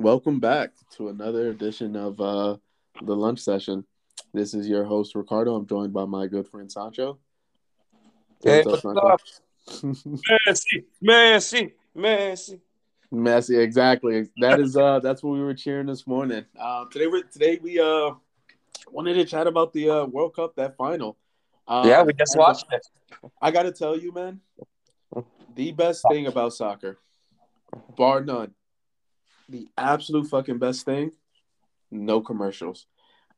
Welcome back to another edition of uh, the lunch session. This is your host Ricardo. I'm joined by my good friend Sancho. Hey, What's up, up? Messi, Messi, Messi. Messi, exactly. That is uh that's what we were cheering this morning. Uh, today we today we uh wanted to chat about the uh, World Cup that final. Um, Yeah, we just uh, watched it. I got to tell you, man, the best thing about soccer, bar none, the absolute fucking best thing, no commercials.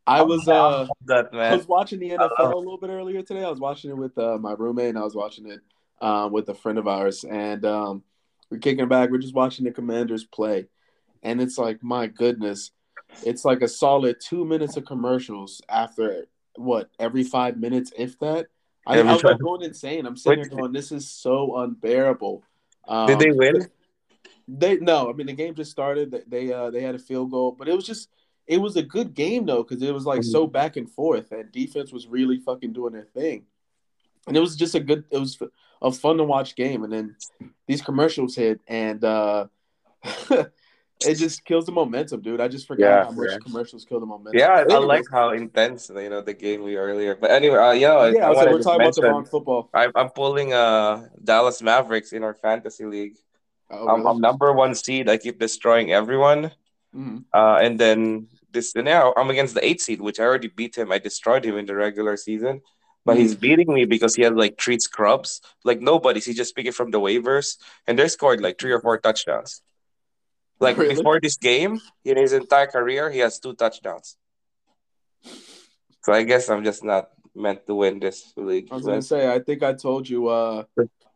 I was uh that I was watching the NFL a little bit earlier today. I was watching it with uh, my roommate, and I was watching it um, with a friend of ours, and um, we're kicking back. We're just watching the Commanders play, and it's like, my goodness, it's like a solid two minutes of commercials after what every five minutes, if that. I, was like going insane. I'm sitting here Wait. going, this is so unbearable. Um, Did they win? They no, I mean the game just started. They- They uh they had a field goal, but it was just it was a good game though because it was like so back and forth, and defense was really fucking doing their thing, and it was just a good. It was a fun to watch game, and then these commercials hit, and uh it just kills the momentum, dude. I just forgot Yeah, how much yeah. commercials kill the momentum. Yeah, I, I like how intense you know the game we earlier. But anyway, uh, yeah, yeah, I I was like, we're talking about the wrong football. I, I'm pulling uh Dallas Mavericks in our fantasy league. Oh, I'm. I'm number one seed. I keep destroying everyone. Mhm. Uh, and then this now I'm against the eight seed, which I already beat him. I destroyed him in the regular season, but he's Mm-hmm. beating me because he had like three scrubs, like nobody's. He just picked it from the waivers, and they scored like three or four touchdowns. Like Really? before this game, in his entire career, he has two touchdowns. So I guess I'm just not meant to win this league. I was gonna say, I think I told you uh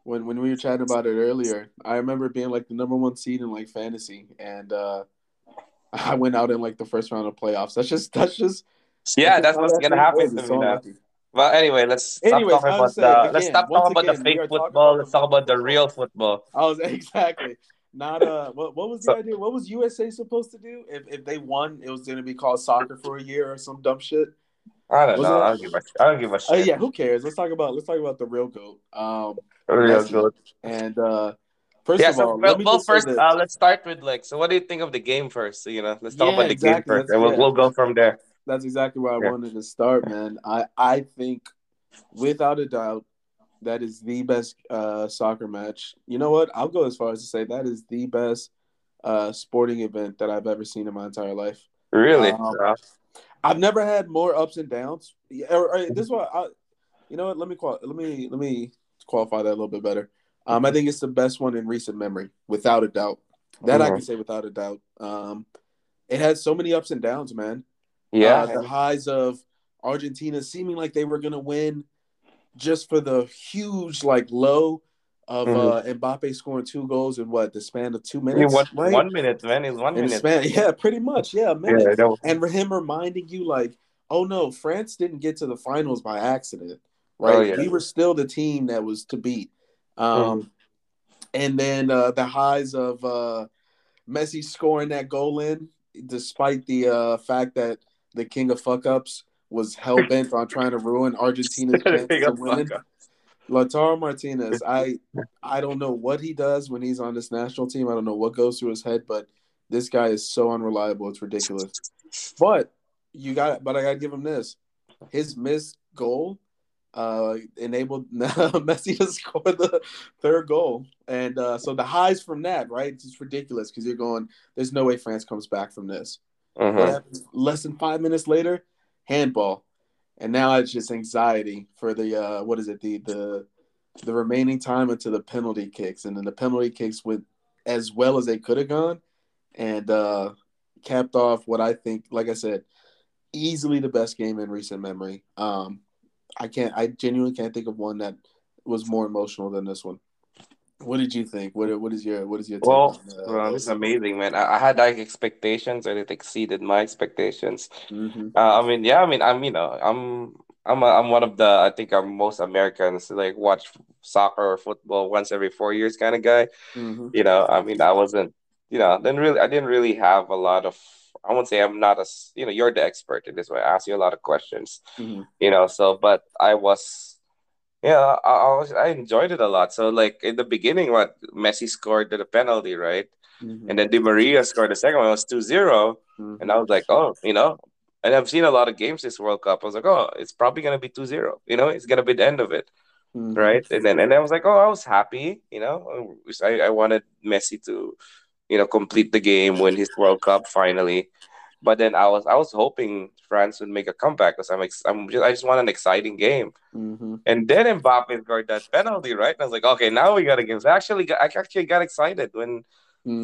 when when we were chatting about it earlier. I remember being like the number one seed in like fantasy, and uh I went out in like the first round of playoffs. That's just that's just yeah, that's that's what's gonna happen to me so now. Well, anyway, let's stop Anyways, talking about was the. saying let's stop talking about the again, we fake football. about Let's talk about the real football. I was exactly not uh what what was the So idea? What was USA supposed to do? If if they won, it was gonna be called soccer for a year or some dumb shit. I don't know. Wasn't I don't give a. I don't give a Uh, shit. yeah, who cares? Let's talk about let's talk about the real goat, um, Real Messi. good. And uh first Yeah. of So all, well, let me well first, uh, let's start with like. So, what do you think of the game first? So, you know, let's talk Yeah, about the game first, That's and we'll yeah. we'll go from there. That's exactly where I Yeah. wanted to start, man. I I think without a doubt that is the best uh soccer match. You know what? I'll go as far as to say that is the best uh sporting event that I've ever seen in my entire life. Really? Um Uh, I've never had more ups and downs. Yeah, this is what I you know what, let me qual- let me let me qualify that a little bit better. Um I think it's the best one in recent memory, without a doubt. That I mhm. can say without a doubt. Um it had so many ups and downs, man. Yeah. uh, the highs of Argentina seeming like they were going to win just for the huge like low of Mhm. uh, Mbappe scoring two goals in what the span of two minutes, one right? one minute, man. Is one In minute. span, yeah, pretty much, yeah, Yeah. minute. That And for him reminding you like, oh no, France didn't get to the finals by accident, oh right? yeah. We were still the team that was to beat. Mhm. Um, and then uh, the highs of uh, Messi scoring that goal in, despite the uh, fact that the king of fuck ups was hell bent on trying to ruin Argentina's chances Big of up, winning. fucker. Lautaro Martinez, I I don't know what he does when he's on this national team. I don't know what goes through his head, but this guy is so unreliable. It's ridiculous. But you got, but I got to give him this: his missed goal uh, enabled Messi to score the third goal, and uh, so the highs from that, right? It's just ridiculous because you're going, "There's no way France comes back from this." Happens less than five minutes later? Handball, and now it's just anxiety for the uh, what is it? The the the remaining time until the penalty kicks, and then the penalty kicks went as well as they could have gone, and uh, capped off what I think, like I said, easily the best game in recent memory. Um, I can't, I genuinely can't think of one that was more emotional than this one. What did you think? What what is your what is your take Well, on well, this is amazing, man. I, I had like expectations, and it exceeded my expectations. hmm Uh, I mean, yeah, I mean, I'm, you know, I'm, I'm, a, I'm one of the, I think, I'm most Americans like watch soccer or football once every four years kind of guy. hmm You know, I mean, I wasn't, you know, didn't really, I didn't really have a lot of. I won't say I'm not as, you know, you're the expert in this way. I ask you a lot of questions, hmm you know. So, but I was, Yeah, I, I was I enjoyed it a lot. So like in the beginning, what Messi scored the penalty, right? Mhm. And then Di Maria scored the second one. It was 2-0. Mhm. And I was like, oh, you know, and I've seen a lot of games this World Cup. I was like, oh, it's probably gonna be 2-0. You know, it's gonna be the end of it, Mhm. right? And then and I was like, oh, I was happy. You know, I I wanted Messi to, you know, complete the game, win his World Cup finally. But then I was I was hoping France would make a comeback because I'm ex- I'm just I just want an exciting game. Mhm. And then Mbappe scored that penalty, right? And I was like, okay, now we got a game. So I actually got, I actually got excited when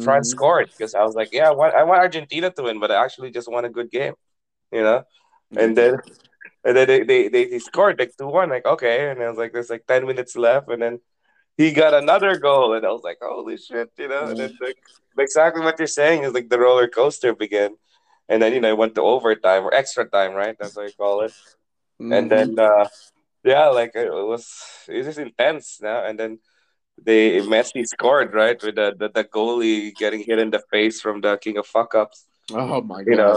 France Mhm. scored because I was like, yeah, I want, I want Argentina to win, but I actually just want a good game, you know. And then and then they they, they, they scored like two one, like okay, and I was like, there's like ten minutes left, and then he got another goal, and I was like, holy shit, you know. And then like, exactly what you're saying is like the roller coaster began, and then you know it went to overtime or extra time, right? That's what you call it. Mhm. And then uh, yeah, like it was it was just intense now, and then they Messi scored right with the, the the goalie getting hit in the face from the king of fuck ups. oh my god! you know,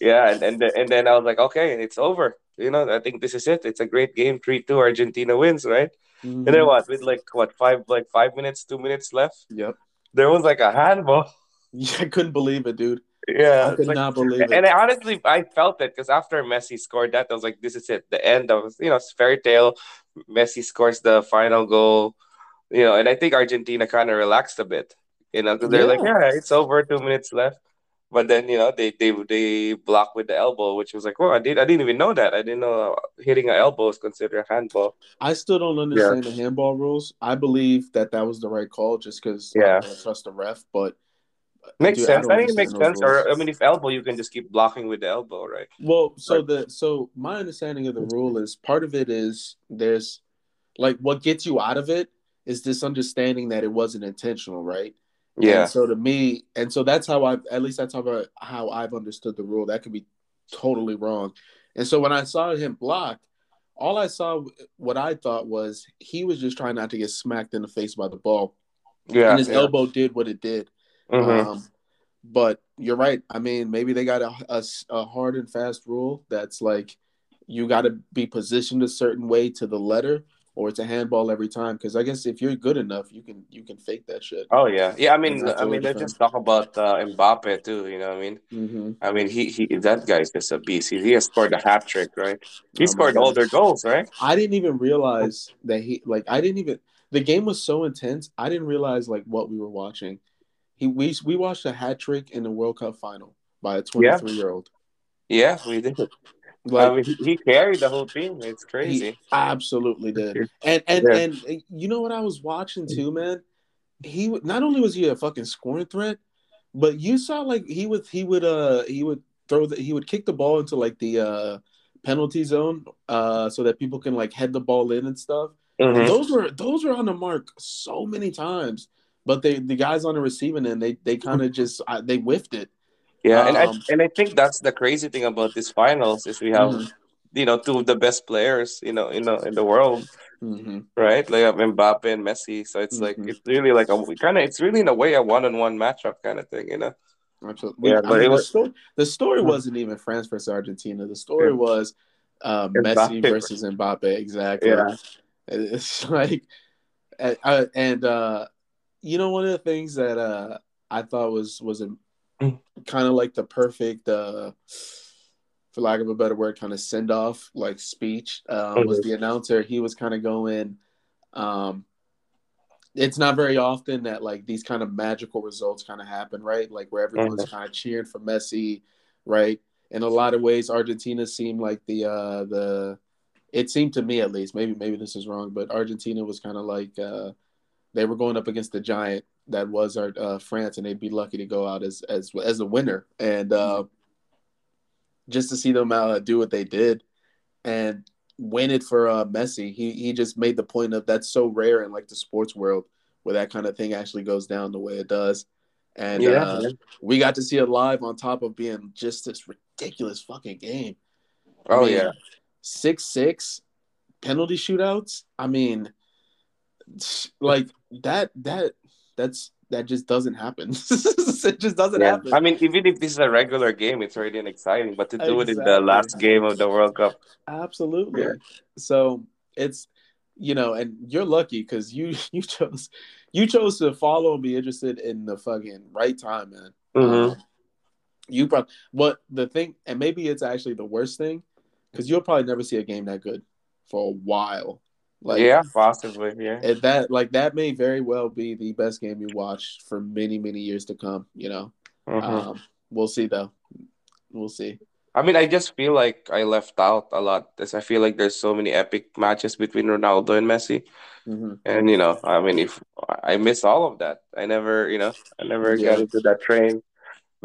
yeah. And and, and then I was like, okay, it's over. You know, I think this is it. It's a great game. Three two, Argentina wins, right? Mhm. And then what? With like what five like five minutes, two minutes left, Yep. there was like a handball. Yeah, I couldn't believe it, dude. Yeah, I could like- not believe it. and I honestly, I felt it because after Messi scored that, I was like, "This is it, the end of you know, it's fairy tale." Messi scores the final goal, you know, and I think Argentina kind of relaxed a bit, you know, because they're like, Yeah. "Yeah, it's over, two minutes left." But then you know they they they block with the elbow, which was like, "Well, I did I didn't even know that. I didn't know hitting an elbow is considered a handball." I still don't understand the handball rules. I believe that that was the right call, just because Yeah. I don't trust the ref. But Makes dude, sense. don't I, think it makes sense. those Or. I mean, if elbow, you can just keep blocking with the elbow, right? Well, so Right. the so my understanding of the rule is part of it is there's like what gets you out of it is this understanding that it wasn't intentional, right? Yeah. And so to me, and so that's how I've at least that's how I, how I've understood the rule. That could be totally wrong. And so when I saw him block, all I saw, what I thought was he was just trying not to get smacked in the face by the ball, Yeah. and his yeah. elbow did what it did. Mhm. Um, but you're right. I mean, maybe they got a a hard and fast rule that's like you got to be positioned a certain way to the letter, or it's a handball every time. Because I guess if you're good enough, you can you can fake that shit. Oh yeah, yeah. I mean, I mean, let's just talk about uh, Mbappe too. You know, what I mean, Mm-hmm. I mean, he he that guy's just a beast. He, he has scored a hat trick, right? He Oh scored all their goals, right? I didn't even realize that he like I didn't even the game was so intense. I didn't realize like what we were watching. He we we watched a hat trick in the World Cup final by a 23 year old. Yeah, we did. Like I mean, he, he carried the whole team. It's crazy. absolutely did. And and Yeah. and uh, you know what I was watching too, man. He not only was he a fucking scoring threat, but you saw like he would he would uh he would throw the he would kick the ball into like the uh penalty zone uh so that people can like head the ball in and stuff. And Mhm. those were those were on the mark so many times, but they the guys on the receiving end they they kind of just uh, they whiffed it. Yeah, and I Um, and I think that's the crazy thing about this finals is we have Mhm. you know two of the best players you know in the in the world, hmm right? Like Mbappe and Messi. So it's like Mhm. it's really like a kind of it's really in a way a one on one matchup kind of thing, you know? Absolutely. Yeah, I but mean, it the, story, the story Mhm. wasn't even France versus Argentina. The story Yeah. was uh, Mbappe. Messi versus Mbappe. Exactly. Yeah. It's like, uh, uh, and uh, you know, one of the things that uh, I thought was was a Mm. kind of like the perfect, uh, for lack of a better word, kind of send off like speech uh, was the announcer. He was kind of going. Um, it's not very often that like these kind of magical results kind of happen, right? Like where everyone's kind of cheering for Messi, right? In a lot of ways, Argentina seemed like the uh the it seemed to me at least, maybe maybe this is wrong, but Argentina was kind of like uh they were going up against the giant that was our uh, France, and they'd be lucky to go out as as as a winner. And uh, just to see them uh, do what they did and win it for uh, Messi, he he just made the point of that's so rare in like the sports world where that kind of thing actually goes down the way it does. And Yeah, uh, we got to see it live on top of being just this ridiculous fucking game. I Oh mean, yeah. six six penalty shootouts. I mean, like that that that's that just doesn't happen. it just doesn't Yeah. happen. I mean, even if this is a regular game, it's already an exciting. But to do it in the last game of the World Cup, Absolutely. Yeah. So it's you know, and you're lucky because you you chose you chose to follow and be interested in the fucking right time, man. Mhm. Um, you probably what the thing, and maybe it's actually the worst thing because you'll probably never see a game that good for a while. Like yeah, possibly. Yeah. and that like that may very well be the best game you watched for many many years to come. You know, Mhm. um, we'll see though. We'll see. I mean, I just feel like I left out a lot. As I feel like there's so many epic matches between Ronaldo and Messi, Mhm. and you know, I mean, if I miss all of that, I never, you know, I never Yeah. got into that train.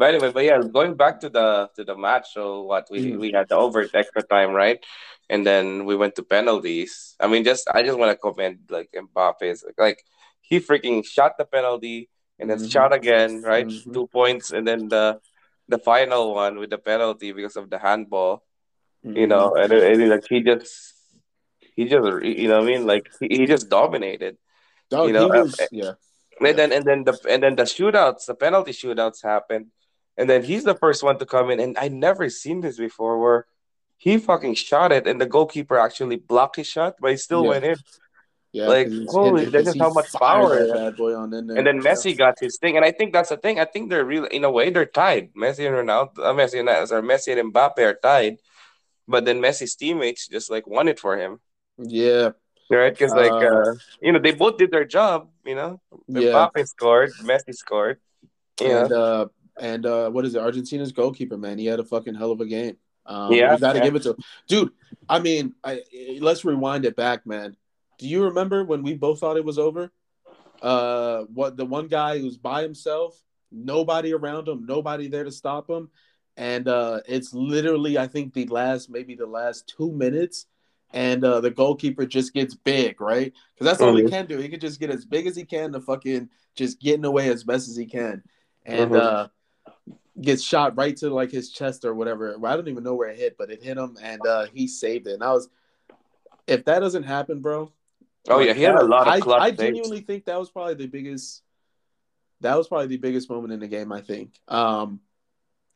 But anyway, but yeah, going back to the to the match. So what we Mhm. we had the over extra time, right? And then we went to penalties. I mean, just I just want to comment like Mbappe's like like he freaking shot the penalty and then Mhm. shot again, right? Mhm. Two points, and then the the final one with the penalty because of the handball, you know, and, and like he just he just you know what I mean like he, he just dominated, Dog, you know, was yeah. and then and then the and then the shootouts, the penalty shootouts happened, and then he's the first one to come in, and I never seen this before where he fucking shot it and the goalkeeper actually blocked his shot, but he still Yeah. went in. Yeah, like holy, that's just how much power that bad boy on in there. And then Yeah. Messi got his thing, and I think that's the thing. I think they're really, in a way, they're tied. Messi and Ronaldo, uh, Messi and or Messi and Mbappe are tied, but then Messi's teammates just like won it for him, Yeah, right? Because like, Uh, uh, you know, they both did their job. You know, yeah. Mbappe scored, Messi scored. You And uh and uh what is it? Argentina's goalkeeper, man. He had a fucking hell of a game. Um Yeah, you gotta yeah. give it to him. Dude, I mean, I let's rewind it back, man. Do you remember when we both thought it was over? Uh what the one guy who's by himself, nobody around him, nobody there to stop him. And uh it's literally, I think, the last maybe the last two minutes, and uh the goalkeeper just gets big, right? Because that's all he Mhm. can do. He can just get as big as he can to fucking just getting away as best as he can. And Mhm. uh gets shot right to like his chest or whatever. I don't even know where it hit, but it hit him and uh he saved it. And I was if that doesn't happen, bro. oh like, yeah, he had a lot of I, clutch I genuinely think that was probably the biggest that was probably the biggest moment in the game, I think. Um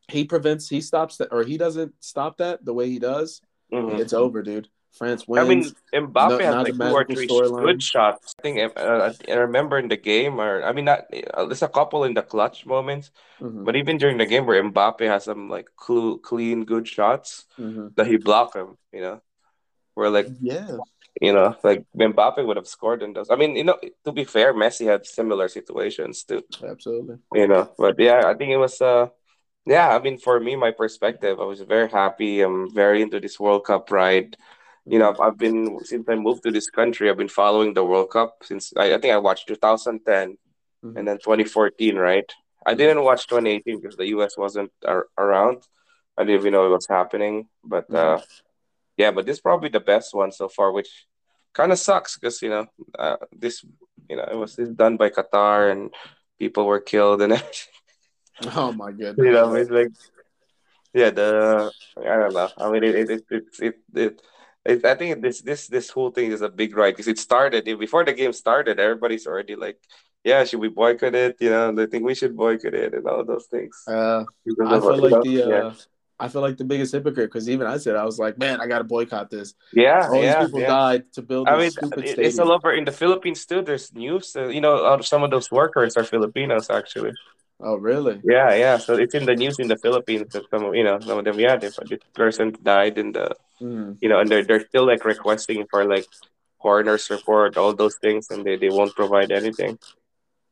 he prevents he stops that or he doesn't stop that the way he does. Mhm. It's over, dude. France I mean, Mbappe No- has like two or three good shots. I think uh, I remember in the game, or I mean, not uh, there's a couple in the clutch moments, Mhm, but even during the game where Mbappe has some like clu- clean, good shots mhm. that he blocked him, you know, where like Yeah. you know, like Mbappe would have scored in those. I mean, you know, to be fair, Messi had similar situations too, Absolutely. you know, but yeah, I think it was uh. Yeah, I mean, for me, my perspective, I was very happy. I'm very into this World Cup ride. You know, I've, been since I moved to this country. I've been following the World Cup since I, I think I watched 2010 Mhm. and then 2014. Right? I didn't watch 2018 because the US wasn't ar- around. I didn't even know it was happening. But uh, yeah, but this is probably the best one so far, which kind of sucks because you know uh, this you know it was done by Qatar and people were killed and everything. Oh my goodness. you know it's like yeah the I don't know. I mean it it it it, it, it it, I think this this this whole thing is a big ride because it started before the game started. Everybody's already like, "Yeah, should we boycott it?" You know, they think we should boycott it and all those things. Uh, I feel like the uh, yeah, I feel like the biggest hypocrite because even I said I was like, man, I gotta boycott this. yeah, All yeah, these people yeah. died to build I mean, stupid it- it's all over in the Philippines too. There's news. Uh, you know, of some of those workers are Filipinos actually. Oh really? Yeah, yeah. So it's in the news in the Philippines that some, of- you know, some of them, yeah, this person died in the, Mm. you know, and they're they're still like requesting for like coroner's report, all those things, and they, they won't provide anything.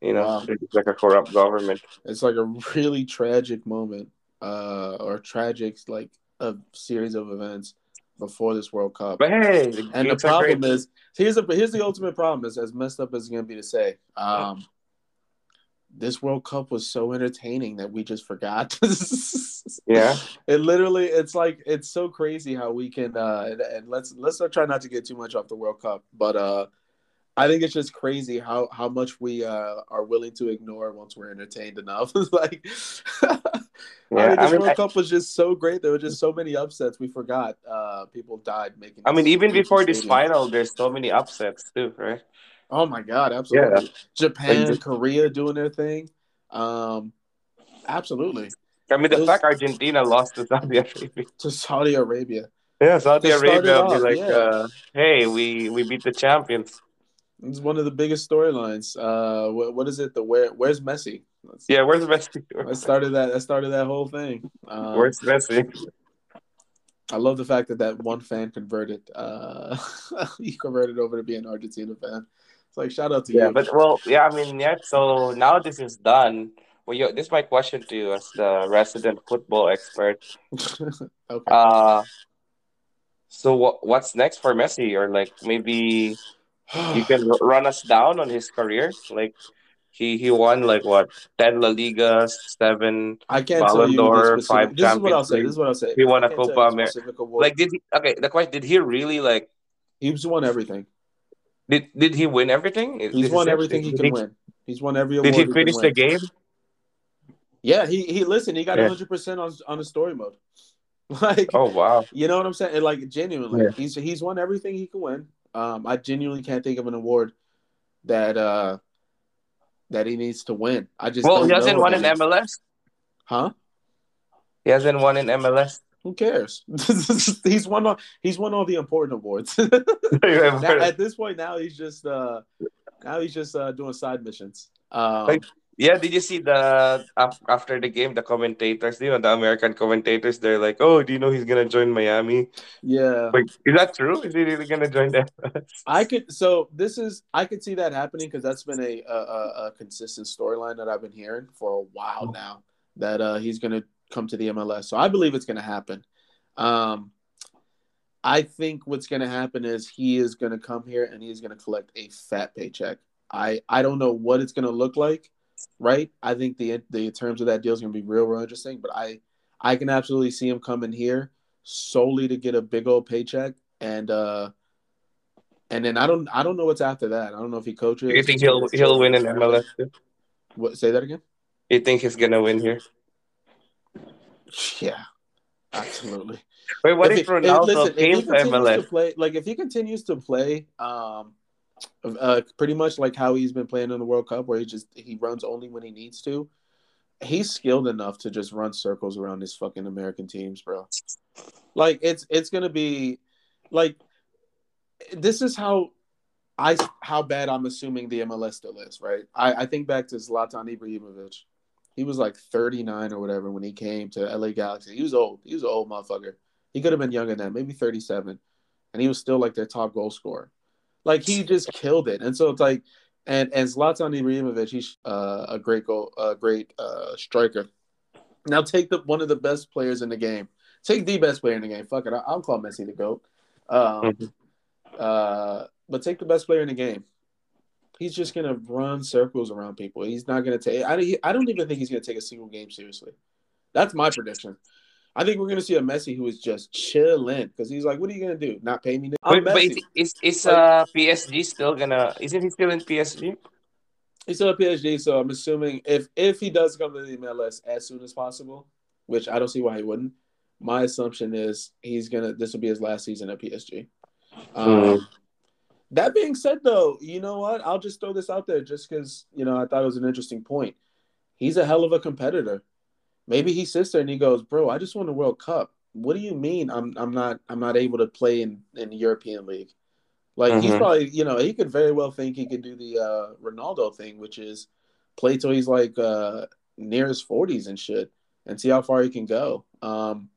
You know, Wow. they're like a corrupt government. It's like a really tragic moment, uh, or tragic like a series of events before this World Cup. But hey, the and the problem great. is here's the here's the ultimate problem is as messed up as it's gonna be to say. Um, this World Cup was so entertaining that we just forgot. Yeah. it literally it's like it's so crazy how we can uh and, and let's let's not try not to get too much off the World Cup, but uh I think it's just crazy how how much we uh are willing to ignore once we're entertained enough. like I Yeah, think I mean, World I- Cup was just so great. There were just so many upsets we forgot. Uh people died making I mean, even before this final, there's so many upsets too, right? Oh my god, absolutely. Japan, Like, Korea doing their thing. Um absolutely. I mean, the Those- fact Argentina lost to Saudi Arabia. To Saudi Arabia. Yeah, Saudi To Arabia will be off, like, yeah. uh, "Hey, we we beat the champions." It's one of the biggest storylines. Uh, what, what is it? The where? Where's Messi? Let's, Yeah, where's Messi? I started that. That started that whole thing. Um, Where's Messi? I love the fact that that one fan converted. Uh, he converted over to be an Argentina fan. It's like shout out to Yeah, you. but well, yeah, I mean, yeah. So now this is done. Well, you, this is my question to you as the resident football expert. okay. Uh, so what what's next for Messi? Or like maybe you can run us down on his career. Like he he won like what ten La Ligas, seven. I can't tell Ballon you d'Or, five specific. This is what I'll say. League. This is what I'll say. He won a Copa you Amer- specific award. Like did he? Okay, the question: Did he really like? he's won everything. Did did he win everything? He's won everything he can win. He's won every award. Did he finish the game? Yeah, he he listen. He got Yeah. 100 percent on on the story mode. Like Oh wow! you know what I'm saying? And, like genuinely, Yeah. he's he's won everything he can win. Um, I genuinely can't think of an award that uh that he needs to win. I just Well, he hasn't won in. MLS. huh? He hasn't won in MLS. Who cares? he's won all he's won all the important awards. now, at this point, now he's just uh now he's just uh doing side missions. Um, yeah, did you see the after the game the commentators, you know, the American commentators, they're like, "Oh, do you know he's gonna join Miami?" yeah. Like, is that true? Is he really gonna join the MLS? I could so this is I could see that happening because that's been a, a a- a consistent storyline that I've been hearing for a while now that uh, he's going to come to the MLS. So I believe it's going to happen. Um, I think what's going to happen is he is going to come here and he's going to collect a fat paycheck. I I don't know what it's going to look like, right? I think the the terms of that deal is going to be real real interesting, but I I can absolutely see him coming here solely to get a big old paycheck and uh and then I don't I don't know what's after that. I don't know if he coaches. You think he'll he'll win in MLS? What say that again? You think he's gonna win here? Yeah. Absolutely. Wait, what if, he- Ronaldo listen, came if to he continues MLS? to play like if he continues to play um uh pretty much like how he's been playing in the World Cup where he just he runs only when he needs to, he's skilled enough to just run circles around his fucking American teams, bro. Like it's it's gonna be like this is how I how bad I'm assuming the MLS still is, right? I, I think back to Zlatan Ibrahimovic. He was like 39 or whatever when he came to LA Galaxy. He was old. He was an old motherfucker. He could have been younger than that, maybe 37. And he was still like their top goal scorer. Like he just killed it. And so it's like and and Zlatan Ibrahimovic, he's uh, a great goal, a great uh, striker. Now take the one of the best players in the game. Take the best player in the game. Fuck it. I- I'll call Messi the GOAT. Um, Mhm. uh, but take the best player in the game. He's just gonna run circles around people. He's not gonna take. I, he- I don't even think he's gonna take a single game seriously. That's my prediction. I think we're gonna see a Messi who is just chilling because he's like, "What are you gonna do? Not pay me?" I'm Wait, but Messi. is, is is uh PSG still gonna? Isn't he still in PSG? He's still at PSG, so I'm assuming if if he does come to the MLS as soon as possible, which I don't see why he wouldn't. My assumption is he's gonna. This will be his last season at PSG. Um, Hmm. That being said, though, you know what? I'll just throw this out there just because you know I thought it was an interesting point. He's a hell of a competitor. Maybe he sits there and he goes, "Bro, I just won the World Cup. What do you mean I'm I'm not I'm not able to play in in the European League?" Like he's Mhm. probably you know he could very well think he could do the uh, Ronaldo thing, which is play till he's like uh, near his forties and shit, and see how far he can go. Um,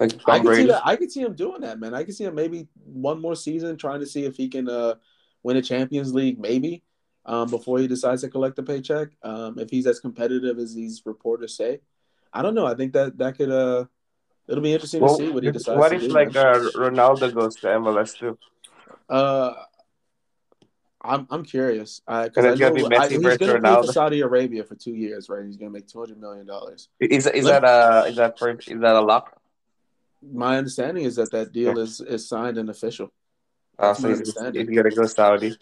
Like I can see that. I can see him doing that, man. I can see him maybe one more season trying to see if he can uh, win a Champions League, maybe um, before he decides to collect a paycheck. Um, if he's as competitive as these reporters say, I don't know. I think that that could uh, it'll be interesting Well, to see what he decides. what to if do, like uh, Ronaldo goes to MLS too? Uh, I'm I'm curious because And I gonna know be Messi I, he's versus going to play for Saudi Arabia for two years, right? He's going to make two hundred million dollars. Is is Let- that a is that for, is that a lock? My understanding is that that deal is is signed and official. Uh, so he's, he's gonna go Saudi.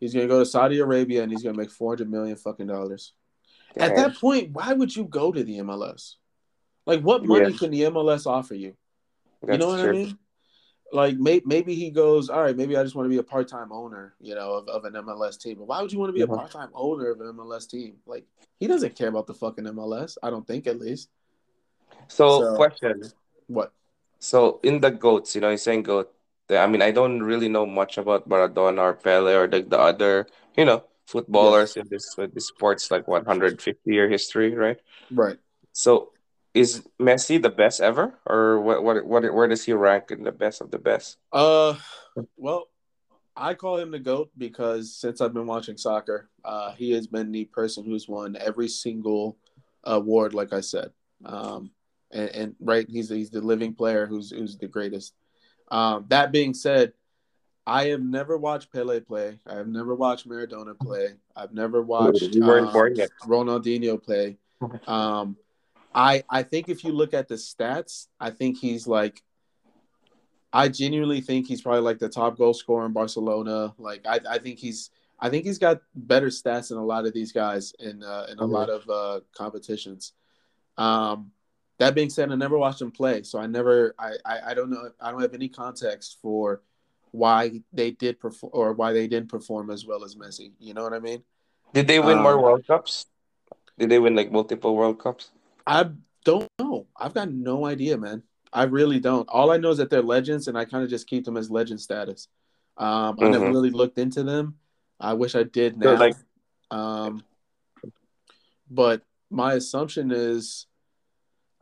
He's going to go to Saudi Arabia and he's going to make four hundred million fucking dollars. At that point, why would you go to the MLS? Like, what money Yeah. can the MLS offer you? you know what true. I mean? Like, may, maybe he goes, all right, maybe I just want to be a part time owner, you know, of, of an MLS team. But why would you want to be a Mhm. part time owner of an MLS team? Like, he doesn't care about the fucking MLS. I don't think, at least. So, So- question: What? So in the goats, you know, you're saying goat. I mean, I don't really know much about Maradona or Pele or like the other, you know, Yeah, footballers in this uh, this sports like 150 year history, right? right. So is Messi the best ever, or what? What? What? Where does he rank in the best of the best? Uh, well, I call him the goat because since I've been watching soccer, uh, he has been the person who's won every single award. Like I said, um, and, and right, he's he's the living player who's who's the greatest. Um, that being said, I have never watched Pele play. I have never watched Maradona play. I've never watched um. Ronaldinho play. Um, I I think if you look at the stats, I think he's like I genuinely think he's probably like the top goal scorer in Barcelona. Like I, I think he's I think he's got better stats than a lot of these guys in uh, in a Mhm. lot of uh, competitions. Um, that being said, I never watched him play, so I never I, I I don't know I don't have any context for why they did perform or why they didn't perform as well as Messi. You know what I mean? Did they win more Um, World Cups? Did they win like multiple World Cups? I don't know. I've got no idea, man. I really don't. All I know is that they're legends, and I kind of just keep them as legend status. Um, I never Mm-hmm. really looked into them. I wish I did now. like, Um, but my assumption is,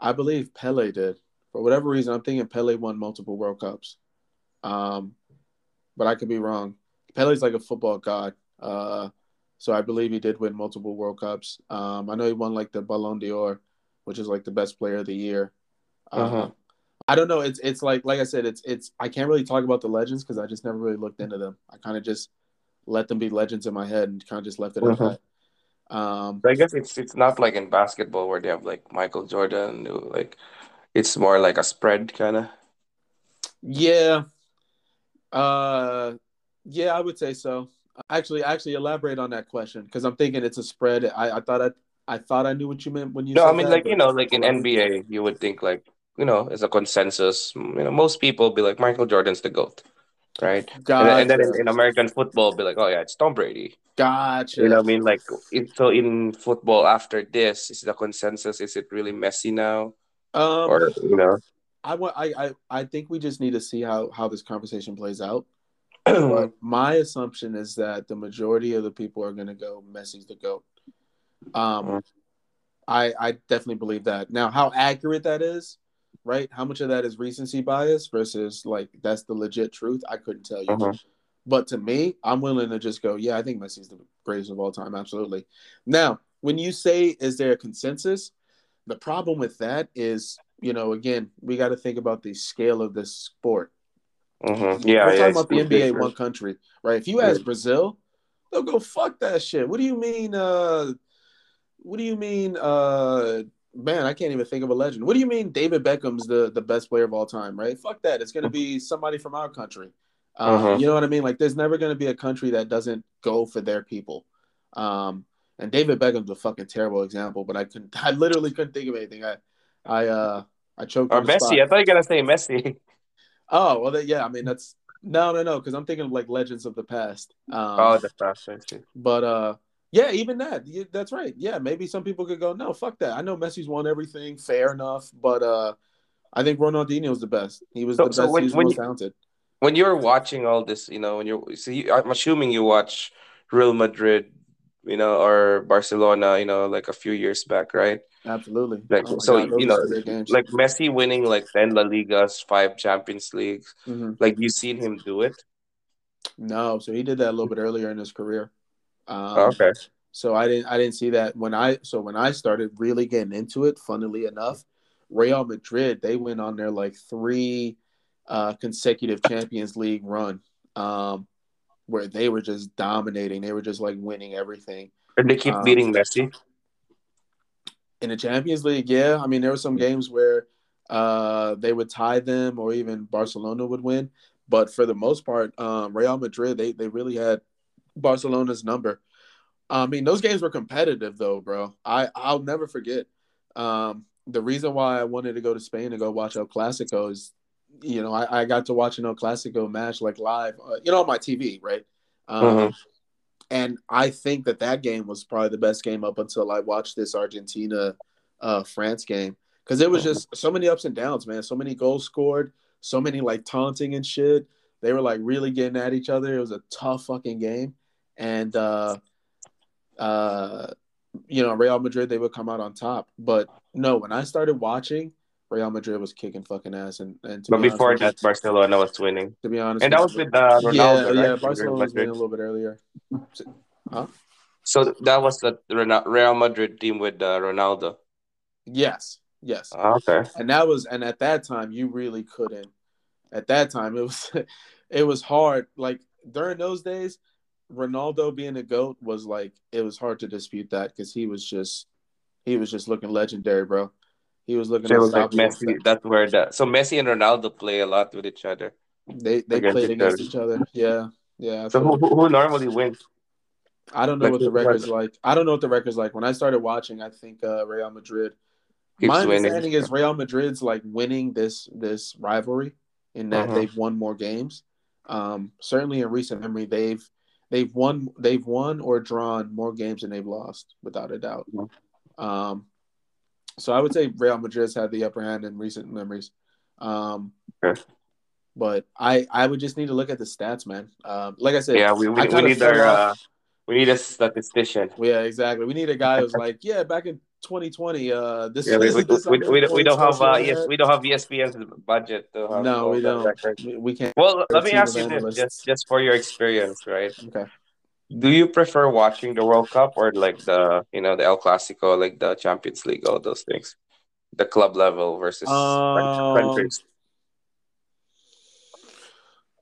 I believe Pele did. For whatever reason, I'm thinking Pele won multiple World Cups. Um, but I could be wrong. Pele's like a football god. Uh, so I believe he did win multiple World Cups. Um, I know he won like the Ballon d'Or, which is like the best player of the year. Um, Mhm. I don't know. It's it's like like I said, it's it's I can't really talk about the legends because I just never really looked into them. I kind of just let them be legends in my head and kind of just left it at Mhm. that. Um, I guess it's it's not like in basketball where they have like Michael Jordan, who, like it's more like a spread kind of. yeah, uh, yeah, I would say so. Actually, actually, elaborate on that question because I'm thinking it's a spread. I, I thought I I thought I knew what you meant when you No, I mean that, like you know, like in. NBA, you would think like you know, as a consensus, you know, most people be like Michael Jordan's the GOAT, right? And then, and then in, in American football, be like, oh yeah, it's Tom Brady. Gotcha. You know, what I mean, like it, so in football after this, is the consensus? Is it really Messi now, Um, or you know? I want I, I I think we just need to see how how this conversation plays out. But my assumption is that the majority of the people are going to go Messi's the goat. Um, I I definitely believe that. Now, how accurate that is, right? How much of that is recency bias versus like that's the legit truth? I couldn't tell you. Mhm. But to me, I'm willing to just go, yeah, I think Messi's the greatest of all time, absolutely. Now, when you say is there a consensus, the problem with that is, you know, again, we got to think about the scale of this sport. Yeah, We're yeah, talking about the NBA different. one country, right? If you ask Brazil, they'll go fuck that shit. What do you mean? Uh, what do you mean? Uh, man, I can't even think of a legend. What do you mean? David Beckham's the the best player of all time, right? Fuck that. It's gonna be somebody from our country. Um, Mhm. You know what I mean? Like, there's never gonna be a country that doesn't go for their people. Um, and David Beckham's a fucking terrible example, but I couldn't. I literally couldn't think of anything. I, I, uh, I choked Or spot. Messi. I thought you were gonna say Messi. Oh well, that, yeah. I mean, that's no, no, no. Because I'm thinking of like legends of the past. Um, Oh, the Messi. but uh, yeah, even that. That's right. Yeah, maybe some people could go, no, fuck that. I know Messi's won everything, fair enough. But uh, I think Ronaldinho's the best. He was So, the so best. when He was the when most you, talented. when you're watching all this, you know, when you're so you, I'm assuming you watch Real Madrid, you know, or Barcelona, you know, like a few years back, right? Absolutely. Like Oh so, god, you know, some great games. like Messi winning like ten La Ligas, five Champions Leagues. hmm Like you seen him do it? No, so he did that a little bit earlier in his career. Um, okay. So I didn't I didn't see that when I so when I started really getting into it, funnily enough, Real Madrid, they went on their like three uh consecutive Champions League run. Um where they were just dominating. They were just like winning everything. And they keep Um beating Messi. in the Champions League, yeah. I mean there were some games where uh they would tie them or even Barcelona would win. But for the most part, um Real Madrid, they they really had Barcelona's number. I mean, those games were competitive though, bro. I I'll never forget. Um, the reason why I wanted to go to Spain to go watch El Clasico is, you know, I, I got to watch an El Clasico match like live, uh, you know, on my TV, right? Um, Mhm. and I think that that game was probably the best game up until I watched this Argentina uh, France game because it was just so many ups and downs, man. So many goals scored, so many like taunting and shit. They were like really getting at each other. It was a tough fucking game, and uh, uh, you know, Real Madrid they would come out on top. But no, when I started watching, Real Madrid was kicking fucking ass, and, and but be before that, you, Barcelona was winning. To be honest, and that was with uh, Ronaldo. Yeah, right? yeah, Barcelona was winning a little bit earlier. Huh? So that was the Real Madrid team with uh, Ronaldo. Yes, yes. Oh, okay. And that was, and at that time, you really couldn't. At that time, it was, it was hard. Like during those days, Ronaldo being a goat was like it was hard to dispute that because he was just, he was just looking legendary, bro. He was looking. So it was like Messi. That's where that. So Messi and Ronaldo play a lot with each other. They they against played against each other. Yeah, yeah. So who, who normally wins? I don't know like, what the record's like. I don't know what the record's like. When I started watching, I think uh, Real Madrid. My understanding is Real Madrid's like winning this this rivalry in that uh-huh. they've won more games. Um, certainly in recent memory, they've they've won they've won or drawn more games than they've lost, without a doubt. Um, so I would say Real Madrid's had the upper hand in recent memories. Um, okay. But I I would just need to look at the stats, man. Um, like I said, yeah, we, we, we need our uh, we need a statistician. Yeah, exactly. We need a guy who's like, yeah, back in 2020, uh, this. Yeah, we, we, this we, we, we, don't have uh, yes, we don't have ESPN's budget. No, we don't. We, we, can't. Well, let me ask you this, just just for your experience, right? Okay. Do you prefer watching the World Cup or like the you know the El Clasico, like the Champions League, all those things, the club level versus um, countries?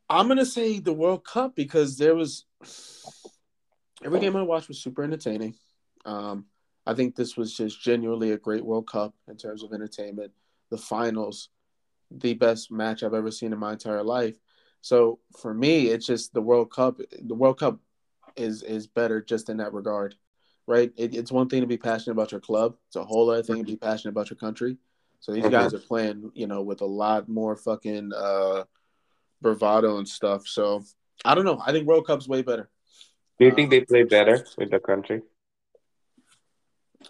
I'm gonna say the World Cup because there was every game I watched was super entertaining. Um, I think this was just genuinely a great World Cup in terms of entertainment. The finals, the best match I've ever seen in my entire life. So for me, it's just the World Cup. The World Cup is is better just in that regard, right? It, it's one thing to be passionate about your club. It's a whole other thing to be passionate about your country. So these mm-hmm. guys are playing, you know, with a lot more fucking uh, bravado and stuff. So I don't know. I think World Cup's way better. Do you think they play better with the country?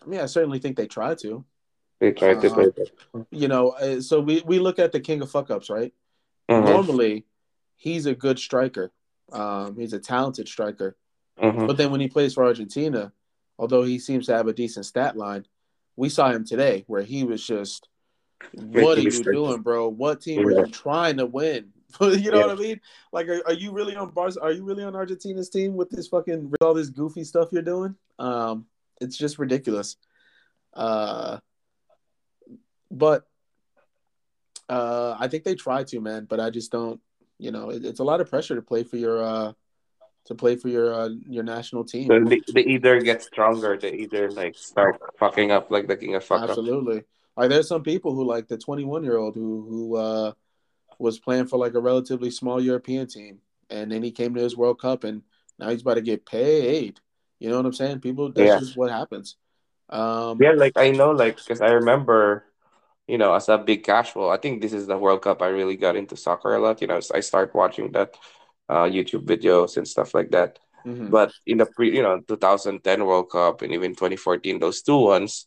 I mean, I certainly think they try to. They try to play. You know, uh, so we, we look at the king of fuck ups, right? Mm-hmm. Normally, he's a good striker. Um, he's a talented striker. Mm-hmm. But then when he plays for Argentina, although he seems to have a decent stat line, we saw him today where he was just, what are you doing, bro? What team yeah. are you trying to win? you know yeah. what I mean? Like, are, are you really on bars? Are you really on Argentina's team with this fucking with all this goofy stuff you're doing? Um, it's just ridiculous. Uh, but uh, I think they try to, man. But I just don't. You know, it, it's a lot of pressure to play for your uh, to play for your uh, your national team. So they, they either get stronger, they either like start fucking up like the king of fuck Absolutely. Up. Like there's some people who like the 21 year old who who uh, was playing for like a relatively small European team, and then he came to his World Cup, and now he's about to get paid. You know what I'm saying? People, that's yeah. just what happens. Um, yeah, like I know, like because I remember, you know, as a big casual, I think this is the World Cup. I really got into soccer a lot. You know, I start watching that uh, YouTube videos and stuff like that. Mm-hmm. But in the pre, you know, 2010 World Cup and even 2014, those two ones,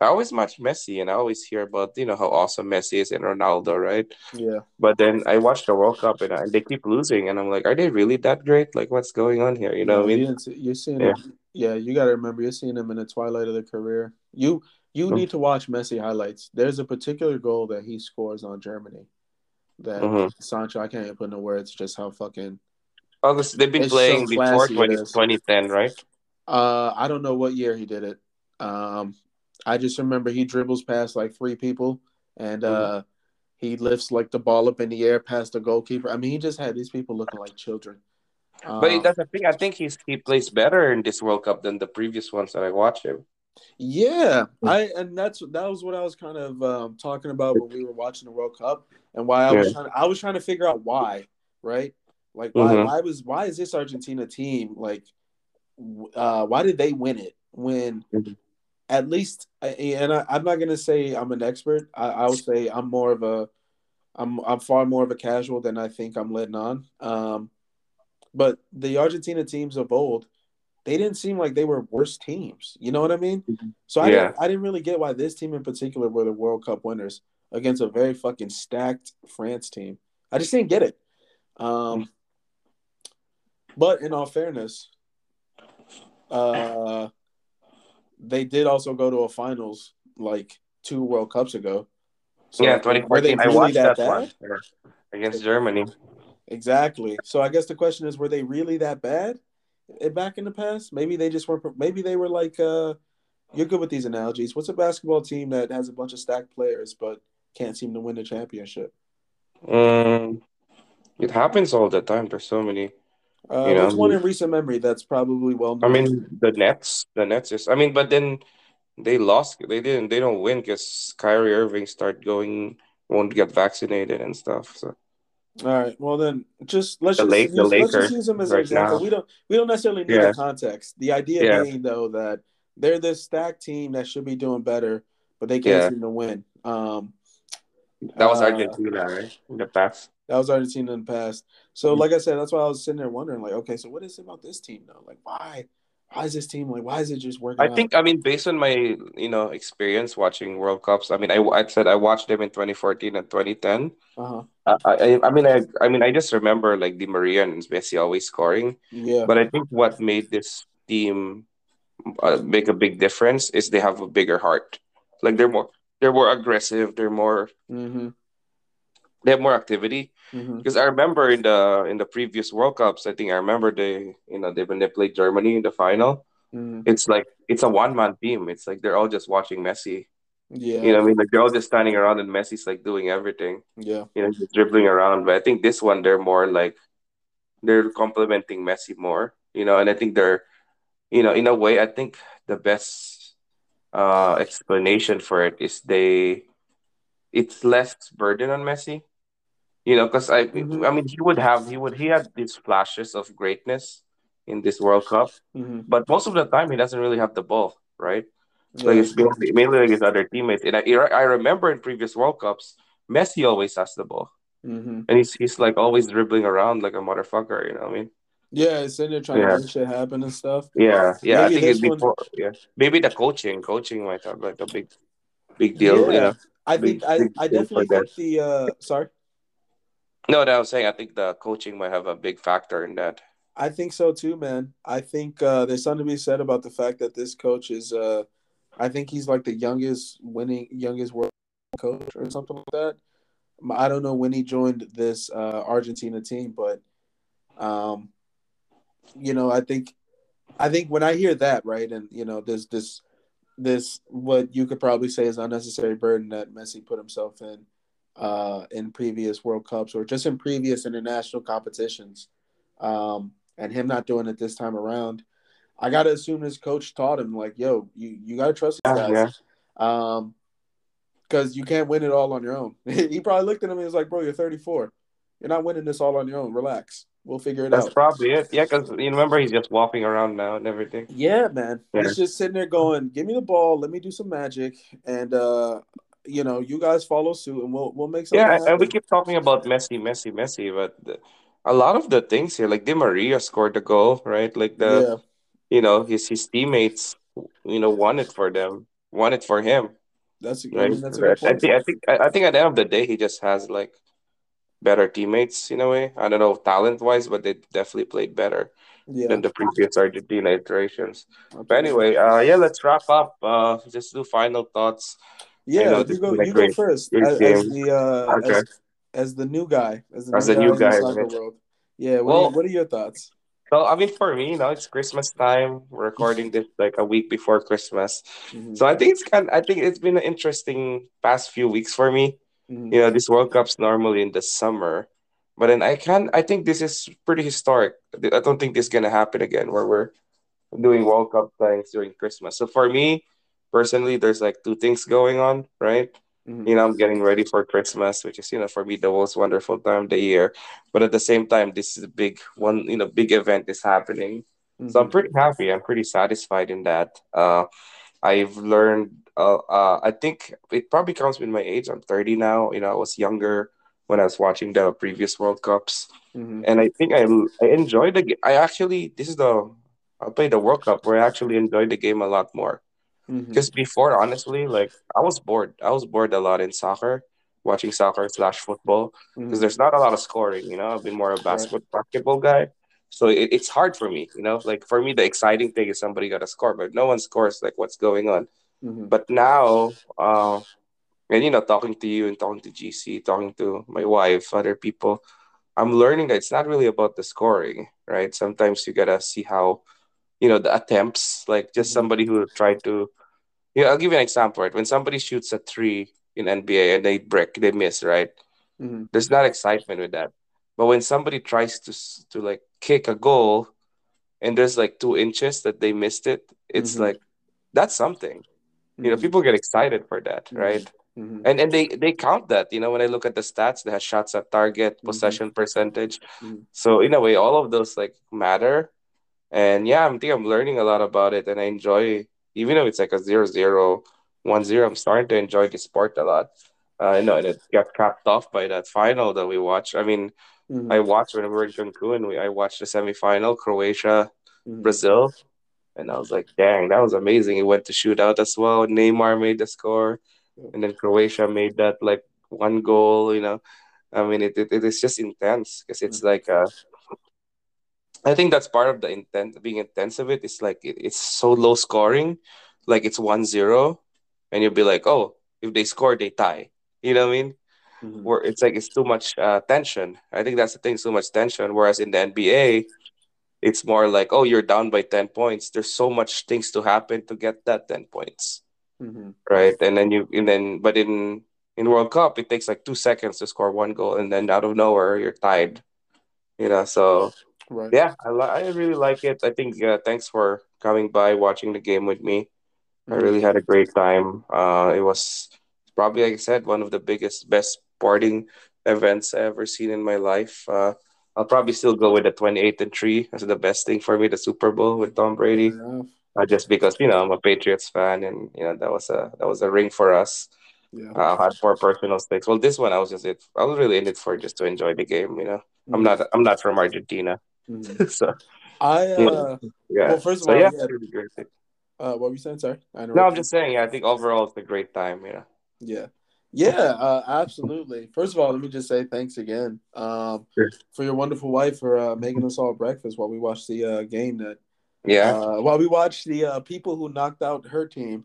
I always watch Messi and I always hear about you know how awesome Messi is and Ronaldo, right? Yeah. But then I watch the World Cup and, I, they keep losing, and I'm like, are they really that great? Like, what's going on here? You know, I mean, you're seeing, yeah. Them, yeah, you got to remember, you're seeing them in the twilight of their career. You you mm-hmm. need to watch Messi highlights. There's a particular goal that he scores on Germany that mm-hmm. Sancho. I can't even put in words just how fucking. Oh, this, they've been playing so before 20, 2010, right? Uh, I don't know what year he did it. Um, I just remember he dribbles past like three people and mm-hmm. uh he lifts like the ball up in the air past the goalkeeper. I mean, he just had these people looking like children. But um, that's the thing. I think he's he plays better in this World Cup than the previous ones that I watched him. Yeah, I and that's that was what I was kind of um, talking about when we were watching the World Cup and why I yeah. was trying. To, I was trying to figure out why, right? Like why mm-hmm. why was why is this Argentina team like? Uh, why did they win it when mm-hmm at least, and I, am not gonna say I'm an expert. I, I would say I'm more of a, I'm I'm far more of a casual than I think I'm letting on. Um, but the Argentina teams of old, they didn't seem like they were worse teams. You know what I mean? So I Yeah. didn't, I didn't really get why this team in particular were the World Cup winners against a very fucking stacked France team. I just didn't get it. Um, but in all fairness, uh, they did also go to a finals like two World Cups ago. So yeah, were they 2014. I watched that, bad? one against Germany. Exactly. So I guess the question is, were they really that bad eh, back in the past? Maybe they just weren't. Maybe they were like, uh, you're good with these analogies. What's a basketball team that has a bunch of stacked players but can't seem to win the championship? Mm, it happens all the time. There's so many. Uh, You know, what's one in recent memory that's probably well known. I mean, the Nets. The Nets is. I mean, but then they lost. They didn't. They don't win because Kyrie Irving start going won't get vaccinated and stuff. So All right. Well, then just let's The just Lake- the use, let's just use them as an right example. now. We don't we don't necessarily need Yeah. the context. The idea Yeah. being though that they're this stacked team that should be doing better, but they can't Yeah. seem to win. Um, that was Uh, Argentina, right? In the past. That was Argentina in the past. So, Mm-hmm. like I said, that's why I was sitting there wondering, like, okay, so what is it about this team though? Like, why, why is this team like, why is it just working? I out? think. I mean, based on my you know experience watching World Cups. I mean, I, I said I watched them in 2014 and 2010. uh-huh. I, I I mean I I mean I just remember like Di Maria and Messi always scoring. yeah, But I think what made this team uh, make a big difference is they have a bigger heart. Like they're more they're more aggressive. They're more mm-hmm, they have more activity. mm-hmm, Because I remember in the in the previous World Cups, I think I remember they you know they when they played Germany in the final. mm-hmm. It's like it's a one man team. It's like they're all just watching Messi. yeah, You know, what I mean, like they're all just standing around and Messi's like doing everything. yeah, You know, just dribbling around. But I think this one they're more like they're complimenting Messi more. You know, and I think they're you know in a way I think the best uh explanation for it is they it's less burden on Messi. You know, because I Mhm. I mean he would have he would he had these flashes of greatness in this World Cup, mm-hmm, but most of the time he doesn't really have the ball, right? yeah. Like it's mainly, mainly like his other teammates. And I I remember in previous World Cups, Messi always has the ball, mm-hmm. and he's he's like always dribbling around like a motherfucker. You know what I mean? Yeah. It's in there trying Yeah. to make shit happen and stuff. Yeah, yeah. I Maybe think this it's one- before. Yeah, maybe the coaching, coaching might have like a big, big deal. Yeah. know? I Big- think I, big I deal definitely think the uh sorry. No, that I was saying. I think the coaching might have a big factor in that. I think so too, man. I think uh, there's something to be said about the fact that this coach is. Uh, I think he's like the youngest winning, youngest world coach or something like that. I don't know when he joined this uh, Argentina team, but, um, you know, I think, I think when I hear that, right, and you know, there's this, this what you could probably say is unnecessary burden that Messi put himself in, uh, in previous World Cups or just in previous international competitions um, and him not doing it this time around. I gotta assume his coach taught him like, "Yo, you you gotta trust these Yeah, guys, um, because you can't win it all on your own." he probably looked at him and was like, "Bro, you're 34. You're not winning this all on your own. Relax. We'll figure it That's out." That's probably it. Yeah, because you remember he's just walking around now and everything. Yeah, man. Yeah. He's just sitting there going, "Give me the ball. Let me do some magic, and uh, you know, you guys follow suit, and we'll we'll make some. Yeah, happen." and we keep talking about Messi, Messi, Messi, but the, a lot of the things here, like Di Maria scored the goal, right? Like the yeah, you know his his teammates, you know, won it for them, won it for him, that's I right? mean, that's a good I think I think I I think at the end of the day, he just has like better teammates in a way. I don't know talent wise, but they definitely played better Yeah. than the previous Argentina iterations. But anyway, uh, yeah, let's wrap up. Uh, just do final thoughts. Yeah, you go. You great- go first as, as the uh, Okay. as, as the new guy, as the As new the guy new in the guy, world. Yeah. What, Well- are what are your thoughts? So I mean, for me, you know, it's Christmas time. We're recording this like a week before Christmas. Mhm, So I think it's kind. I think it's been an interesting past few weeks for me. Mhm. You know, this World Cup's normally in the summer, but then I can. I think this is pretty historic. I don't think this is gonna happen again, where we're doing World Cup things during Christmas. So for me, personally, there's like two things going on, right? Mhm. You know, I'm getting ready for Christmas, which is you know for me the most wonderful time of the year. But at the same time, this is a big one. You know, big event is happening. So I'm Mhm. pretty happy. I'm pretty satisfied in that. Uh, I've learned. Uh, uh, I think it probably comes with my age. I'm 30 now. You know, I was younger when I was watching the previous World Cups, Mhm. and I think I I enjoyed the. I actually this is the I played the World Cup where I actually enjoyed the game a lot more. Because before, honestly, like I was bored. I was bored a lot in soccer, watching soccer slash football, because Mhm. there's not a lot of scoring. You know, I've been more a Right. basketball basketball guy, so it, it's hard for me. You know, like for me, the exciting thing is somebody got to score, but no one scores. Like what's going on? Mhm. But now, uh, and you know, talking to you and talking to GC, talking to my wife, other people, I'm learning that it's not really about the scoring, right? Sometimes you gotta see how, you know, the attempts, like just Mhm. somebody who tried to yeah, I'll give you an example, right? When somebody shoots a three in NBA and they break, they miss, right? Mhm. There's not excitement with that. But when somebody tries to to like kick a goal and there's like two inches that they missed it, it's Mhm. like that's something. You know, Mhm. people get excited for that, right? Mhm. And and they they count that. You know, when I look at the stats, they have shots at target, Mhm. possession percentage. So in a way, all of those like matter. And yeah, I'm think I'm learning a lot about it, and I enjoy even though it's like a zero zero one zero. I'm starting to enjoy the sport a lot. Uh, I know, and it got capped off by that final that we watched. I mean, Mhm. I watched when we were in Cancun. We I watched the semifinal, Croatia, Mhm. Brazil, and I was like, dang, that was amazing. It went to shootout as well. Neymar made the score, and then Croatia made that like one goal. You know, I mean, it it, it is just intense because it's Mhm. like uh I think that's part of the intent, being intense of it. It's like it, it's so low scoring, like it's one zero, and you'll be like, oh, if they score, they tie. You know what I mean? Mhm. Where it's like it's too much uh, tension. I think that's the thing, so much tension. Whereas in the NBA, it's more like, oh, you're down by ten points. There's so much things to happen to get that ten points, Mhm. right? And then you, and then, but in in World Cup, it takes like two seconds to score one goal, and then out of nowhere, you're tied. You know, so Right. yeah, I li- I really like it. I think uh, thanks for coming by watching the game with me. I Mhm. really had a great time. Uh, it was probably, like I said, one of the biggest, best sporting events I ever seen in my life. Uh, I'll probably still go with the 28 and 3 as the best thing for me, the Super Bowl with Tom Brady. Uh, just because, you know, I'm a Patriots fan and, you know, that was a that was a ring for us. Yeah. Uh, I had four personal stakes. Well, this one I was just it. I was really in it for just to enjoy the game, you know. I'm Mhm. not I'm not from Argentina. Mhm. so I Yeah. uh yeah. well first of So all, yeah, yeah. really great. thing. Uh what were you saying? Sorry. I No, I'm just saying, yeah, I think overall it's a great time, you know. Yeah. Yeah, uh, absolutely. First of all, let me just say thanks again um, Sure. for your wonderful wife for uh, making us all breakfast while we watched the uh, game. That Yeah. uh, while we watched the uh, people who knocked out her team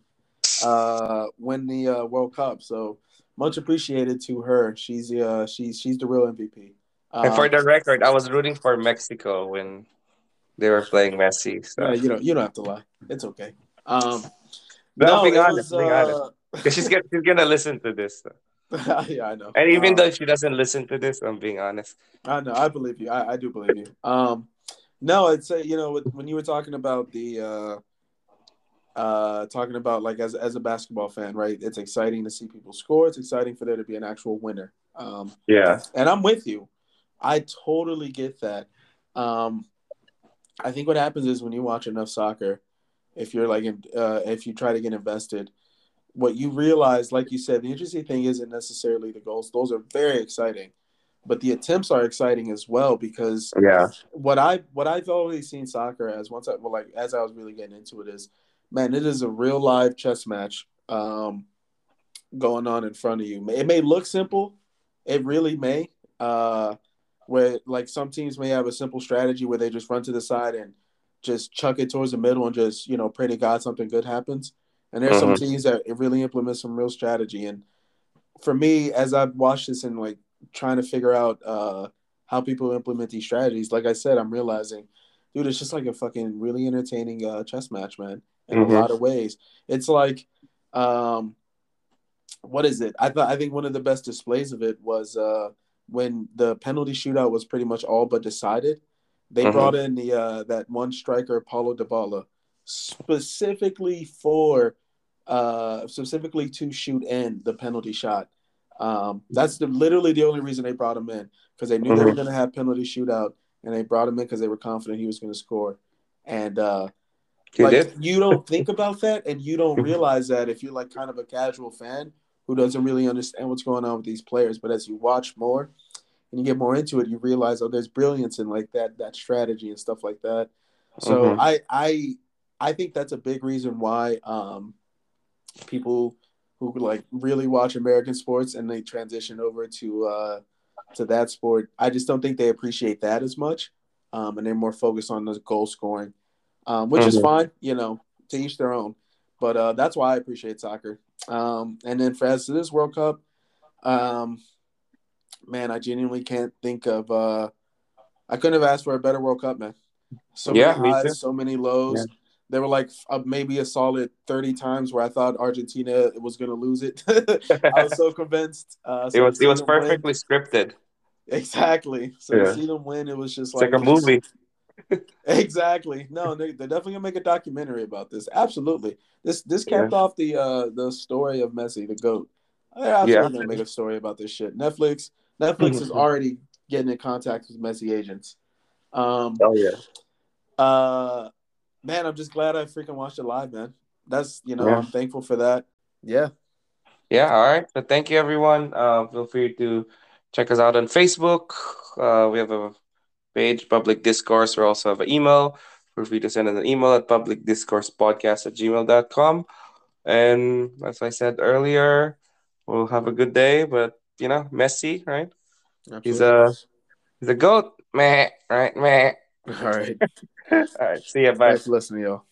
uh, win the uh, World Cup. So much appreciated to her. She's the uh, she's she's the real MVP. and for Um, the record, I was rooting for Mexico when they were playing Messi. So you know you don't have to lie. It's okay. Um, no, being honest, was. being honest. Uh, Because she's gonna she's gonna listen to this. yeah, I know. And even Um, though she doesn't listen to this, I'm being honest. I know. I believe you. I, I do believe you. Um, no, I'd say you know when you were talking about the uh, uh, talking about like as as a basketball fan, right? It's exciting to see people score. It's exciting for there to be an actual winner. Um, Yeah. and I'm with you. I totally get that. Um, I think what happens is when you watch enough soccer, if you're like, uh, if you try to get invested, what you realize, like you said, the interesting thing isn't necessarily the goals; those are very exciting, but the attempts are exciting as well because Yeah. what I what I've always seen soccer as once I well like as I was really getting into it is, man, it is a real live chess match um, going on in front of you. It may look simple, it really may. Uh, where like some teams may have a simple strategy where they just run to the side and just chuck it towards the middle and just you know pray to God something good happens. And there's some Mhm. teams that really implement some real strategy. And for me, as I've watched this and like trying to figure out uh, how people implement these strategies, like I said, I'm realizing, dude, it's just like a fucking really entertaining uh, chess match, man. In Mhm. a lot of ways, it's like, um, what is it? I thought I think one of the best displays of it was uh, when the penalty shootout was pretty much all but decided. They Mhm. brought in the uh, that one striker, Paulo Dybala, specifically for uh, specifically to shoot in the penalty shot. Um, that's the, literally the only reason they brought him in because they knew they were Mhm. going to have penalty shootout, and they brought him in because they were confident he was going to score. And uh, like you don't think about that, and you don't realize that if you're like kind of a casual fan who doesn't really understand what's going on with these players. But as you watch more and you get more into it, you realize oh, there's brilliance in like that that strategy and stuff like that. So Mhm. I I I think that's a big reason why um people who like really watch American sports and they transition over to uh to that sport, I just don't think they appreciate that as much. Um and they're more focused on the goal scoring. Um which is Mhm. fine, you know, to each their own. But uh that's why I appreciate soccer. Um and then for as to this World Cup, um man, I genuinely can't think of uh I couldn't have asked for a better World Cup, man. So Yeah, many highs, so many lows. Yeah. There were like uh, maybe a solid 30 times where I thought Argentina was going to lose it. I was so convinced. Uh, it was it was them win- perfectly scripted. exactly. So Yeah. to see them win, it was just like, like a movie. Exactly. No, they, they're definitely gonna make a documentary about this. Absolutely. This this Yeah. capped off the uh the story of Messi, the goat. They're absolutely Yeah. gonna make a story about this shit. Netflix Netflix is already getting in contact with Messi agents. Um Oh yeah. uh man, I'm just glad I freaking watched it live, man. That's you know, Yeah. I'm thankful for that. Yeah. Yeah, all right. So thank you, everyone. Uh, feel free to check us out on Facebook. Uh, we have a page, Public Discourse. We also have an email. Feel free to send us an email at publicdiscoursepodcast at gmail.com. And as I said earlier, we'll have a good day. But, you know, Messi, right? He's Absolutely. He's a goat. Meh, right? Meh. all right. All right. See ya. Bye. Thanks for listening, y'all.